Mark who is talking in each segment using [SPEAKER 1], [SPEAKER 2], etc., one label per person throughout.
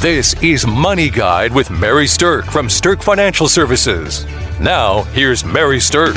[SPEAKER 1] This is Money Guide with Mary Sterk from Sterk Financial Services. Now, here's Mary Sterk.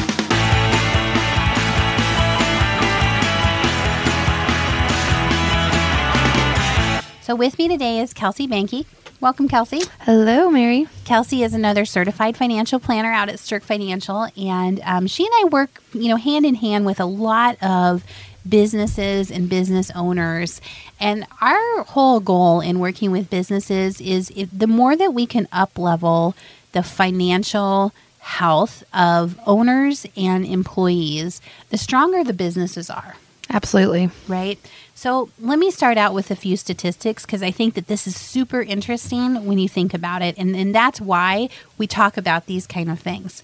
[SPEAKER 2] So, with me today is Kelsey Bankey. Welcome, Kelsey.
[SPEAKER 3] Hello, Mary.
[SPEAKER 2] Kelsey is another certified financial planner out at Sterk Financial, and um, she and I work, you know, hand in hand with a lot of businesses and business owners. And our whole goal in working with businesses is if, the more that we can up level the financial health of owners and employees, the stronger the businesses are.
[SPEAKER 3] Absolutely.
[SPEAKER 2] Right. So let me start out with a few statistics because I think that this is super interesting when you think about it. And, and that's why we talk about these kind of things.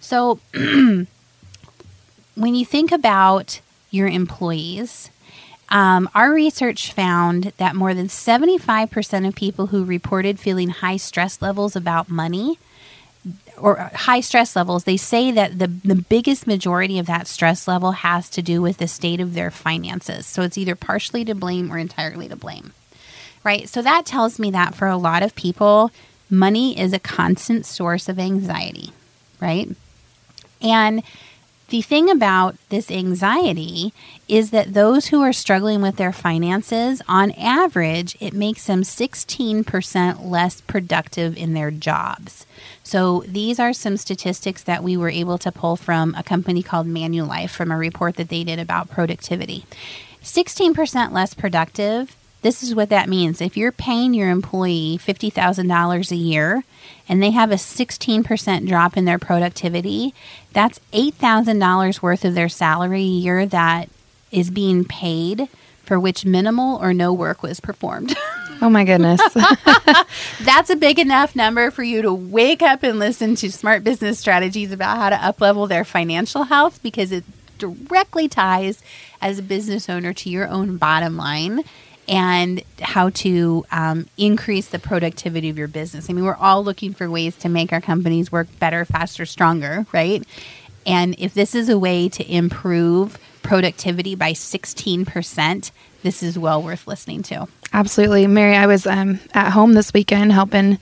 [SPEAKER 2] So when you think about your employees, um, our research found that more than 75% of people who reported feeling high stress levels about money or high stress levels, they say that the, the biggest majority of that stress level has to do with the state of their finances. So it's either partially to blame or entirely to blame. Right? So that tells me that for a lot of people, money is a constant source of anxiety, right? And the thing about this anxiety is that those who are struggling with their finances, on average, it makes them 16% less productive in their jobs. So, these are some statistics that we were able to pull from a company called Manulife from a report that they did about productivity. 16% less productive this is what that means. If you're paying your employee $50,000 a year and they have a 16% drop in their productivity, that's $8,000 worth of their salary a year that is being paid for which minimal or no work was performed.
[SPEAKER 3] Oh my goodness.
[SPEAKER 2] That's a big enough number for you to wake up and listen to smart business strategies about how to uplevel their financial health because it directly ties as a business owner to your own bottom line and how to um, increase the productivity of your business. I mean, we're all looking for ways to make our companies work better, faster, stronger, right? And if this is a way to improve productivity by 16%, this is well worth listening to.
[SPEAKER 3] Absolutely. Mary, I was um, at home this weekend helping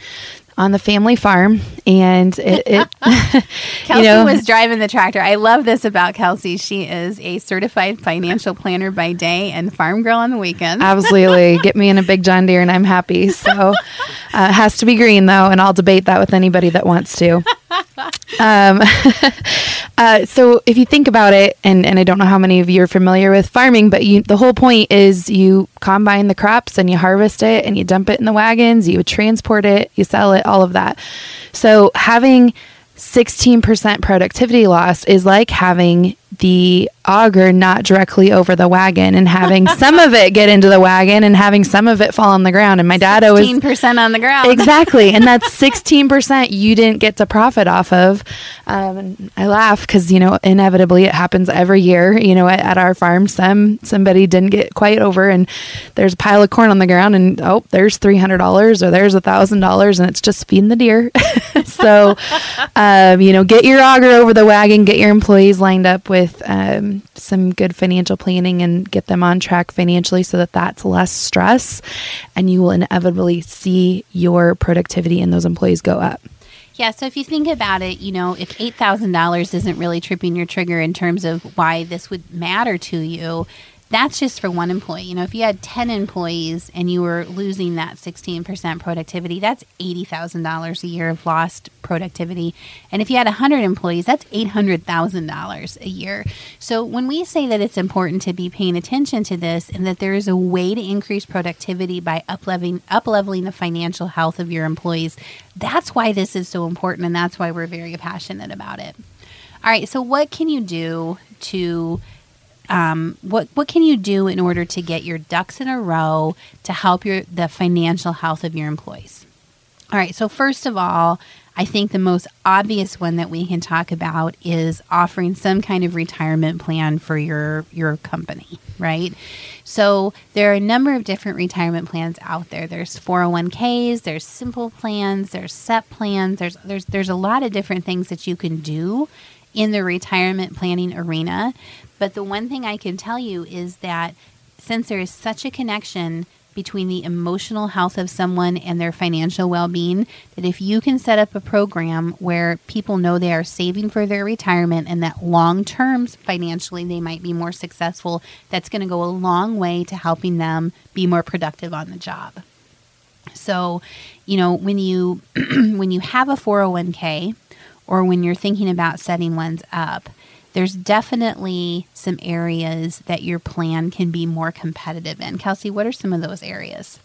[SPEAKER 3] on the family farm, and it, it
[SPEAKER 2] Kelsey you know, was driving the tractor. I love this about Kelsey. She is a certified financial planner by day and farm girl on the weekend.
[SPEAKER 3] Absolutely, get me in a big John Deere, and I'm happy. So uh, it has to be green though, and I'll debate that with anybody that wants to. Um, uh, so if you think about it, and, and I don't know how many of you are familiar with farming, but you, the whole point is you combine the crops and you harvest it and you dump it in the wagons, you transport it, you sell it, all of that. So having 16% productivity loss is like having the auger not directly over the wagon and having some of it get into the wagon and having some of it fall on the ground. And my dad always
[SPEAKER 2] 16% on the ground.
[SPEAKER 3] exactly. And that's 16% you didn't get to profit off of. Um, I laugh because, you know, inevitably it happens every year, you know, at, at, our farm, some, somebody didn't get quite over and there's a pile of corn on the ground and, oh, there's $300 or there's a thousand dollars and it's just feeding the deer. so, um, you know, get your auger over the wagon, get your employees lined up with with um, some good financial planning and get them on track financially so that that's less stress and you will inevitably see your productivity and those employees go up.
[SPEAKER 2] Yeah, so if you think about it, you know, if $8,000 isn't really tripping your trigger in terms of why this would matter to you, that's just for one employee. You know, if you had 10 employees and you were losing that 16% productivity, that's $80,000 a year of lost productivity. And if you had 100 employees, that's $800,000 a year. So when we say that it's important to be paying attention to this and that there is a way to increase productivity by up-leveling, up-leveling the financial health of your employees, that's why this is so important and that's why we're very passionate about it. All right, so what can you do to um, what what can you do in order to get your ducks in a row to help your the financial health of your employees? All right. So first of all, I think the most obvious one that we can talk about is offering some kind of retirement plan for your your company, right? So there are a number of different retirement plans out there. There's 401k's, there's simple plans, there's set plans, there's there's there's a lot of different things that you can do in the retirement planning arena. But the one thing I can tell you is that since there is such a connection between the emotional health of someone and their financial well being. That if you can set up a program where people know they are saving for their retirement and that long term financially they might be more successful, that's going to go a long way to helping them be more productive on the job. So, you know, when you when you have a 401k or when you're thinking about setting ones up, there's definitely some areas that your plan can be more competitive in. Kelsey, what are some of those areas?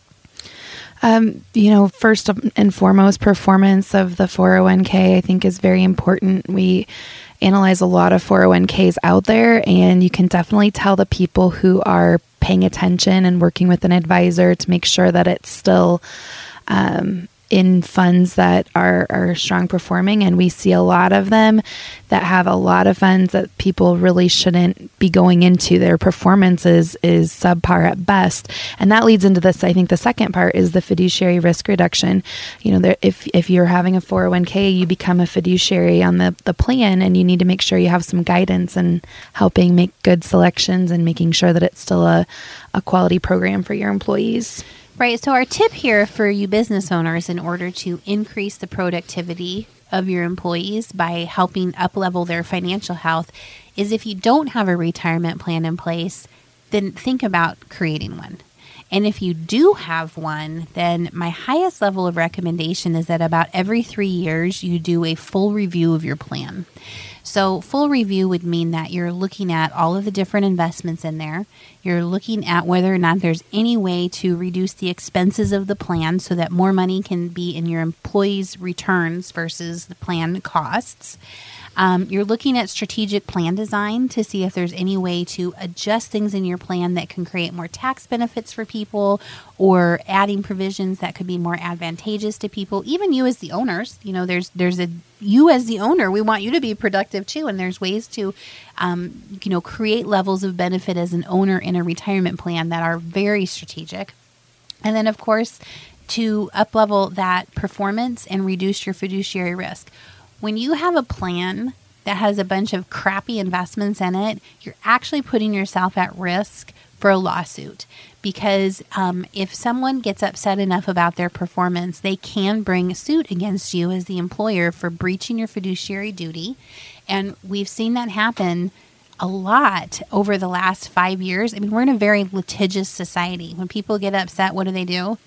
[SPEAKER 3] Um, you know, first and foremost, performance of the 401k I think is very important. We analyze a lot of 401ks out there, and you can definitely tell the people who are paying attention and working with an advisor to make sure that it's still um, in funds that are, are strong performing. And we see a lot of them that have a lot of funds that people really shouldn't be going into. Their performance is, is subpar at best. And that leads into this. I think the second part is the fiduciary risk reduction. You know, there, if, if you're having a 401k, you become a fiduciary on the, the plan and you need to make sure you have some guidance and helping make good selections and making sure that it's still a, a quality program for your employees.
[SPEAKER 2] Right. So, our tip here for you business owners in order to increase the productivity of your employees by helping uplevel their financial health is if you don't have a retirement plan in place, then think about creating one. And if you do have one, then my highest level of recommendation is that about every three years you do a full review of your plan. So, full review would mean that you're looking at all of the different investments in there. You're looking at whether or not there's any way to reduce the expenses of the plan so that more money can be in your employees' returns versus the plan costs. Um, you're looking at strategic plan design to see if there's any way to adjust things in your plan that can create more tax benefits for people or adding provisions that could be more advantageous to people. Even you as the owners you know there's there's a you as the owner we want you to be productive too. And there's ways to um, you know create levels of benefit as an owner in a retirement plan that are very strategic. And then of course to uplevel that performance and reduce your fiduciary risk when you have a plan that has a bunch of crappy investments in it, you're actually putting yourself at risk for a lawsuit because um, if someone gets upset enough about their performance, they can bring suit against you as the employer for breaching your fiduciary duty. And we've seen that happen a lot over the last five years. I mean, we're in a very litigious society. When people get upset, what do they do?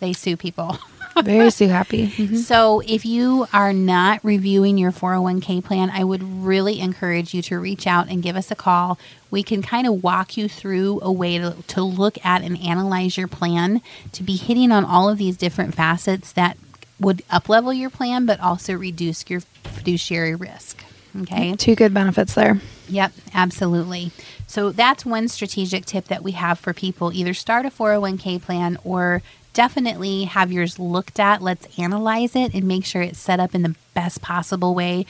[SPEAKER 2] They sue people.
[SPEAKER 3] Very Sue happy.
[SPEAKER 2] Mm-hmm. So, if you are not reviewing your 401k plan, I would really encourage you to reach out and give us a call. We can kind of walk you through a way to, to look at and analyze your plan to be hitting on all of these different facets that would uplevel your plan, but also reduce your fiduciary risk. Okay.
[SPEAKER 3] Two good benefits there.
[SPEAKER 2] Yep, absolutely. So that's one strategic tip that we have for people either start a 401k plan or definitely have yours looked at. Let's analyze it and make sure it's set up in the best possible way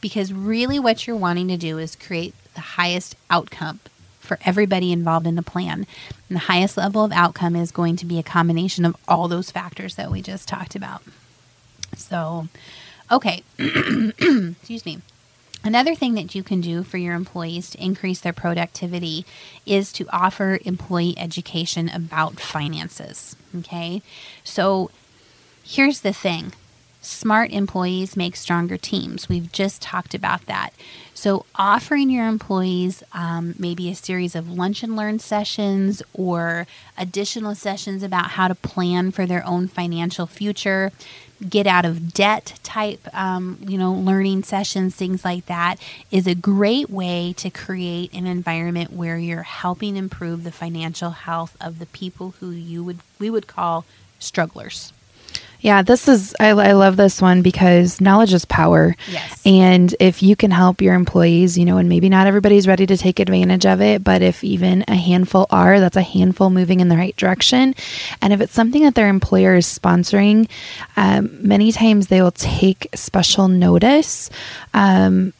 [SPEAKER 2] because really what you're wanting to do is create the highest outcome for everybody involved in the plan. And the highest level of outcome is going to be a combination of all those factors that we just talked about. So, okay, excuse me. Another thing that you can do for your employees to increase their productivity is to offer employee education about finances. Okay, so here's the thing smart employees make stronger teams. We've just talked about that. So, offering your employees um, maybe a series of lunch and learn sessions or additional sessions about how to plan for their own financial future get out of debt type, um, you know, learning sessions, things like that, is a great way to create an environment where you're helping improve the financial health of the people who you would we would call strugglers.
[SPEAKER 3] Yeah, this is, I, I, love this one because knowledge is power.
[SPEAKER 2] Yes.
[SPEAKER 3] And if you can help your employees, you know, and maybe not everybody's ready to take advantage of it, but if even a handful are, that's a handful moving in the right direction. And if it's something that their employer is sponsoring, um, many times they will take special notice. Um,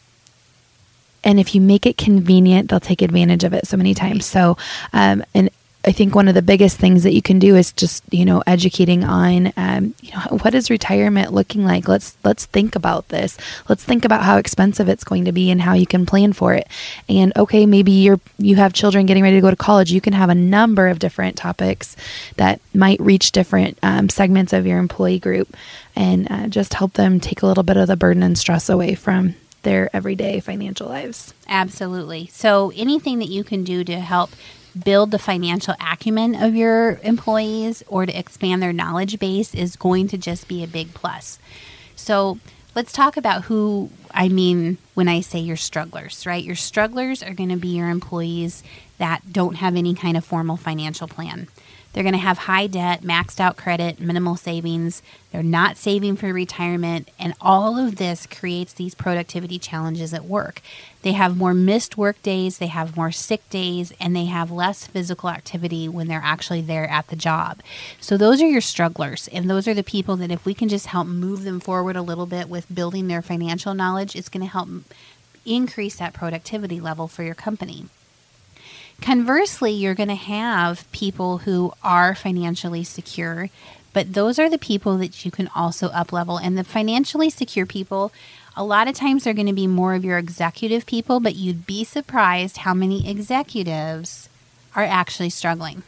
[SPEAKER 3] and if you make it convenient, they'll take advantage of it so many times. So, um, and I think one of the biggest things that you can do is just you know educating on um, you know what is retirement looking like. Let's let's think about this. Let's think about how expensive it's going to be and how you can plan for it. And okay, maybe you're you have children getting ready to go to college. You can have a number of different topics that might reach different um, segments of your employee group, and uh, just help them take a little bit of the burden and stress away from their everyday financial lives.
[SPEAKER 2] Absolutely. So anything that you can do to help build the financial acumen of your employees or to expand their knowledge base is going to just be a big plus. So let's talk about who I mean when I say your strugglers, right? Your strugglers are going to be your employees that don't have any kind of formal financial plan. They're going to have high debt, maxed out credit, minimal savings. They're not saving for retirement. And all of this creates these productivity challenges at work. They have more missed work days, they have more sick days, and they have less physical activity when they're actually there at the job. So, those are your strugglers. And those are the people that, if we can just help move them forward a little bit with building their financial knowledge, it's going to help increase that productivity level for your company. Conversely, you're going to have people who are financially secure, but those are the people that you can also up level. And the financially secure people, a lot of times they're going to be more of your executive people, but you'd be surprised how many executives are actually struggling.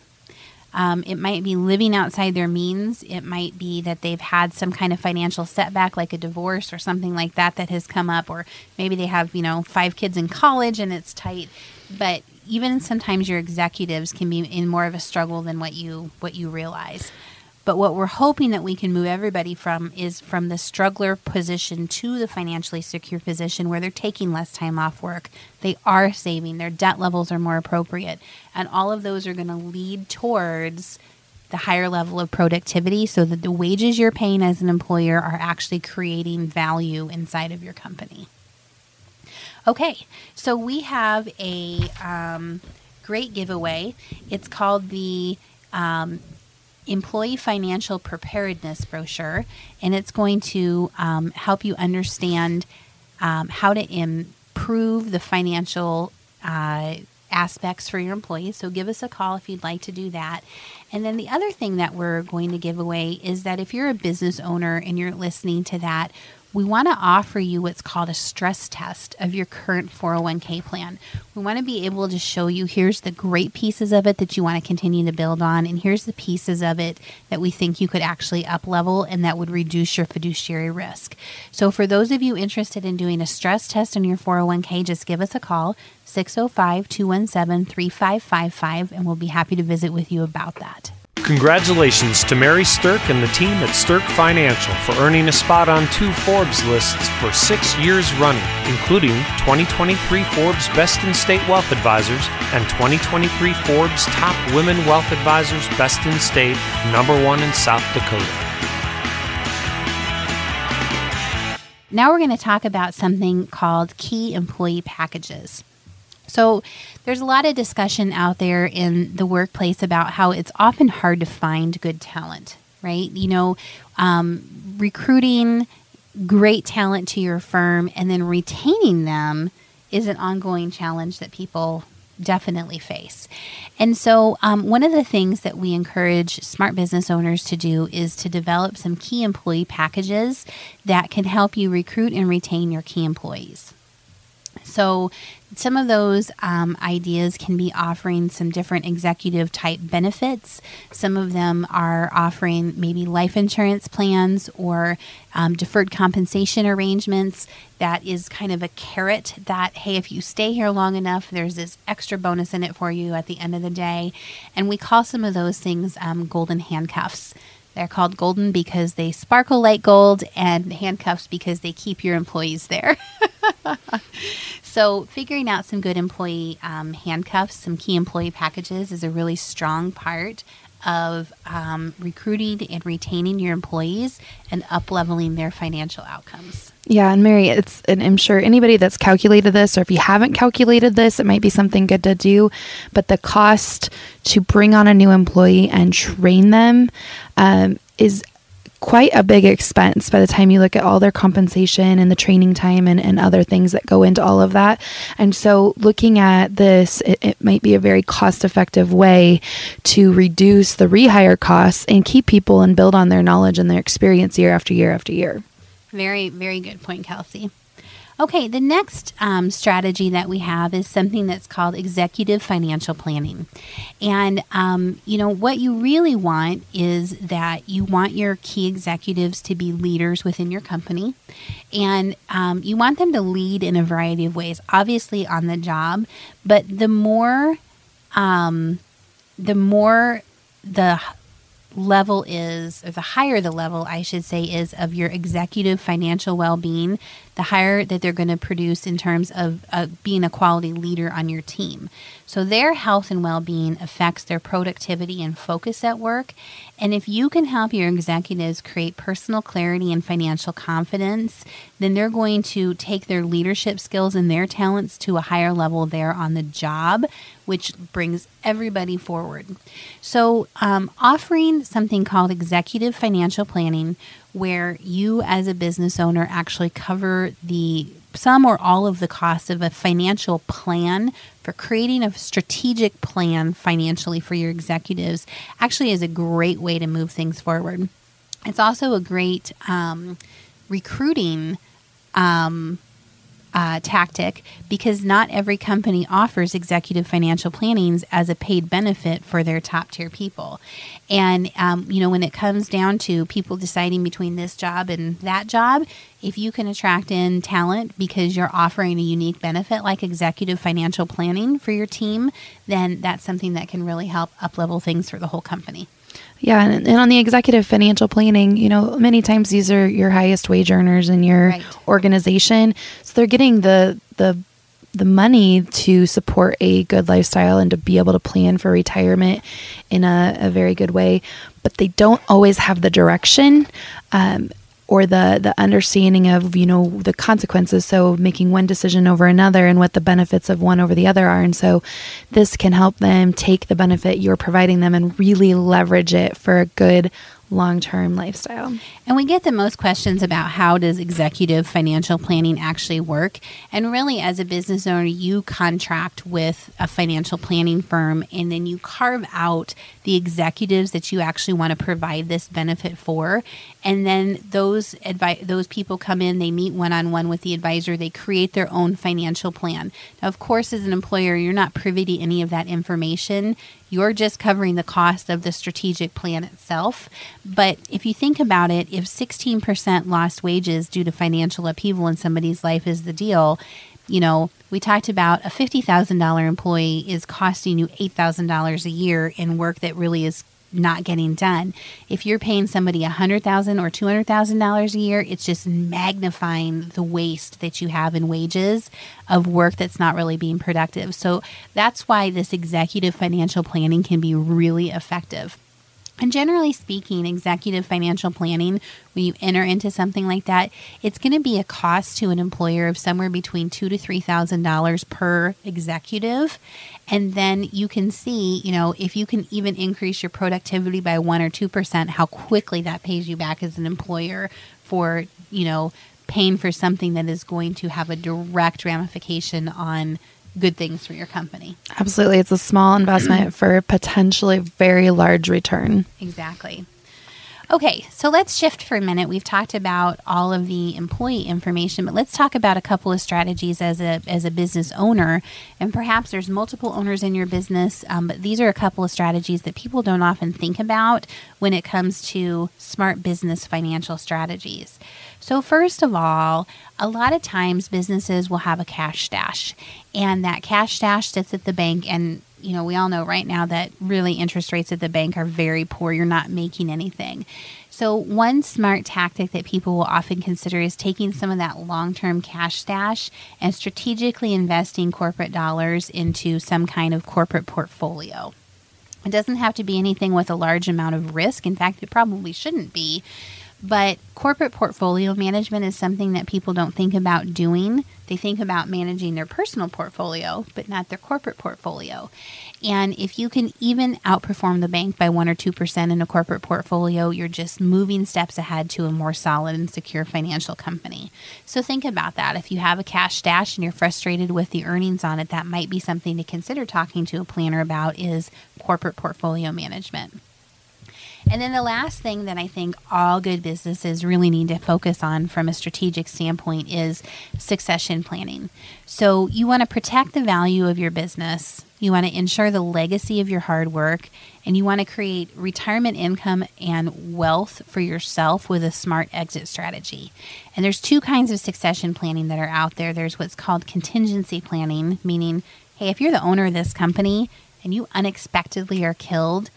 [SPEAKER 2] Um, it might be living outside their means. It might be that they've had some kind of financial setback, like a divorce or something like that, that has come up, or maybe they have, you know, five kids in college and it's tight. But even sometimes your executives can be in more of a struggle than what you what you realize. But what we're hoping that we can move everybody from is from the struggler position to the financially secure position where they're taking less time off work. They are saving, their debt levels are more appropriate. And all of those are going to lead towards the higher level of productivity so that the wages you're paying as an employer are actually creating value inside of your company. Okay, so we have a um, great giveaway. It's called the um, Employee Financial Preparedness Brochure, and it's going to um, help you understand um, how to improve the financial uh, aspects for your employees. So give us a call if you'd like to do that. And then the other thing that we're going to give away is that if you're a business owner and you're listening to that, we want to offer you what's called a stress test of your current 401k plan. We want to be able to show you here's the great pieces of it that you want to continue to build on, and here's the pieces of it that we think you could actually up level and that would reduce your fiduciary risk. So, for those of you interested in doing a stress test on your 401k, just give us a call 605 217 3555 and we'll be happy to visit with you about that.
[SPEAKER 4] Congratulations to Mary Sterk and the team at Sterk Financial for earning a spot on two Forbes lists for six years running, including 2023 Forbes Best in State Wealth Advisors and 2023 Forbes Top Women Wealth Advisors Best in State, number one in South Dakota.
[SPEAKER 2] Now we're going to talk about something called key employee packages. So, there's a lot of discussion out there in the workplace about how it's often hard to find good talent, right? You know, um, recruiting great talent to your firm and then retaining them is an ongoing challenge that people definitely face. And so, um, one of the things that we encourage smart business owners to do is to develop some key employee packages that can help you recruit and retain your key employees. So, some of those um, ideas can be offering some different executive type benefits. Some of them are offering maybe life insurance plans or um, deferred compensation arrangements. That is kind of a carrot that, hey, if you stay here long enough, there's this extra bonus in it for you at the end of the day. And we call some of those things um, golden handcuffs. They're called golden because they sparkle like gold, and handcuffs because they keep your employees there. so, figuring out some good employee um, handcuffs, some key employee packages is a really strong part of um, recruiting and retaining your employees and up leveling their financial outcomes.
[SPEAKER 3] Yeah, and Mary, it's and I'm sure anybody that's calculated this, or if you haven't calculated this, it might be something good to do. But the cost to bring on a new employee and train them um, is quite a big expense by the time you look at all their compensation and the training time and, and other things that go into all of that. And so, looking at this, it, it might be a very cost effective way to reduce the rehire costs and keep people and build on their knowledge and their experience year after year after year.
[SPEAKER 2] Very, very good point, Kelsey. Okay, the next um, strategy that we have is something that's called executive financial planning. And, um, you know, what you really want is that you want your key executives to be leaders within your company. And um, you want them to lead in a variety of ways, obviously on the job, but the more, um, the more the level is, or the higher the level, I should say, is of your executive financial well being, the higher that they're going to produce in terms of uh, being a quality leader on your team. So their health and well being affects their productivity and focus at work. And if you can help your executives create personal clarity and financial confidence, then they're going to take their leadership skills and their talents to a higher level there on the job, which brings everybody forward. So, um, offering something called executive financial planning, where you as a business owner actually cover the some or all of the cost of a financial plan for creating a strategic plan financially for your executives actually is a great way to move things forward. It's also a great um, recruiting um, uh, tactic because not every company offers executive financial plannings as a paid benefit for their top tier people. And, um, you know, when it comes down to people deciding between this job and that job, if you can attract in talent because you're offering a unique benefit like executive financial planning for your team, then that's something that can really help up level things for the whole company.
[SPEAKER 3] Yeah, and, and, on the executive financial planning, you know, many times these are your highest wage earners in your right. organization, so they're getting the the the money to support a good lifestyle and to be able to plan for retirement in a, a very good way, but they don't always have the direction. Um, or the the understanding of you know the consequences so making one decision over another and what the benefits of one over the other are and so this can help them take the benefit you're providing them and really leverage it for a good long term lifestyle.
[SPEAKER 2] And we get the most questions about how does executive financial planning actually work. And really, as a business owner, you contract with a financial planning firm and then you carve out the executives that you actually want to provide this benefit for. And then those advi- those people come in, they meet one on one with the advisor, they create their own financial plan. Now, of course, as an employer, you're not privy to any of that information. You're just covering the cost of the strategic plan itself. But if you think about it, if 16% lost wages due to financial upheaval in somebody's life is the deal, you know, we talked about a $50,000 employee is costing you $8,000 a year in work that really is not getting done. If you're paying somebody a hundred thousand or two hundred thousand dollars a year, it's just magnifying the waste that you have in wages of work that's not really being productive. So that's why this executive financial planning can be really effective. And generally speaking, executive financial planning, when you enter into something like that, it's going to be a cost to an employer of somewhere between two to three thousand dollars per executive. And then you can see, you know, if you can even increase your productivity by one or two percent, how quickly that pays you back as an employer for, you know, paying for something that is going to have a direct ramification on good things for your company.
[SPEAKER 3] Absolutely. It's a small investment for potentially very large return.
[SPEAKER 2] Exactly. Okay, so let's shift for a minute. We've talked about all of the employee information, but let's talk about a couple of strategies as a as a business owner. And perhaps there's multiple owners in your business, um, but these are a couple of strategies that people don't often think about when it comes to smart business financial strategies. So, first of all, a lot of times businesses will have a cash stash, and that cash stash sits at the bank and you know, we all know right now that really interest rates at the bank are very poor. You're not making anything. So, one smart tactic that people will often consider is taking some of that long term cash stash and strategically investing corporate dollars into some kind of corporate portfolio. It doesn't have to be anything with a large amount of risk. In fact, it probably shouldn't be. But corporate portfolio management is something that people don't think about doing. They think about managing their personal portfolio, but not their corporate portfolio. And if you can even outperform the bank by 1 or 2% in a corporate portfolio, you're just moving steps ahead to a more solid and secure financial company. So think about that. If you have a cash stash and you're frustrated with the earnings on it, that might be something to consider talking to a planner about is corporate portfolio management. And then the last thing that I think all good businesses really need to focus on from a strategic standpoint is succession planning. So you want to protect the value of your business, you want to ensure the legacy of your hard work, and you want to create retirement income and wealth for yourself with a smart exit strategy. And there's two kinds of succession planning that are out there. There's what's called contingency planning, meaning, hey, if you're the owner of this company and you unexpectedly are killed,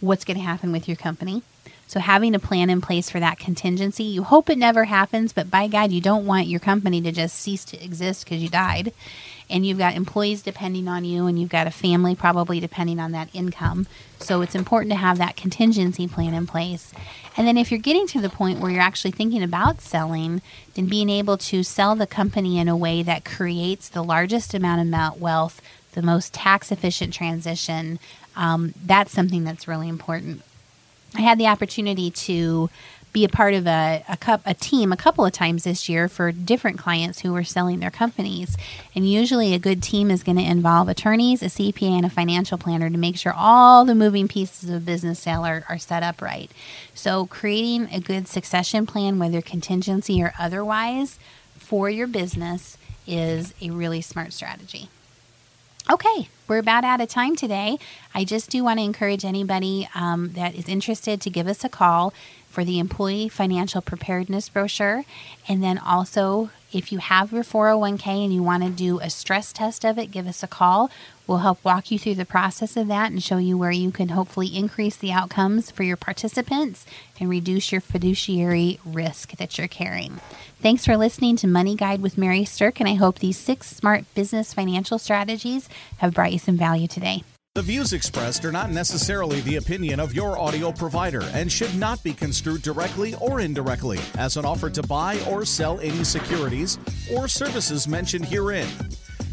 [SPEAKER 2] what's going to happen with your company. So, having a plan in place for that contingency, you hope it never happens, but by God, you don't want your company to just cease to exist because you died. And you've got employees depending on you, and you've got a family probably depending on that income. So, it's important to have that contingency plan in place. And then, if you're getting to the point where you're actually thinking about selling, then being able to sell the company in a way that creates the largest amount of wealth, the most tax efficient transition, um, that's something that's really important. I had the opportunity to be a part of a, a, cup, a team a couple of times this year for different clients who were selling their companies. And usually, a good team is going to involve attorneys, a CPA, and a financial planner to make sure all the moving pieces of a business sale are, are set up right. So, creating a good succession plan, whether contingency or otherwise, for your business is a really smart strategy. Okay, we're about out of time today. I just do want to encourage anybody um, that is interested to give us a call for the employee financial preparedness brochure. And then also, if you have your 401k and you want to do a stress test of it, give us a call. We'll help walk you through the process of that and show you where you can hopefully increase the outcomes for your participants and reduce your fiduciary risk that you're carrying. Thanks for listening to Money Guide with Mary Sterk, and I hope these six smart business financial strategies have brought you some value today.
[SPEAKER 5] The views expressed are not necessarily the opinion of your audio provider and should not be construed directly or indirectly as an offer to buy or sell any securities or services mentioned herein.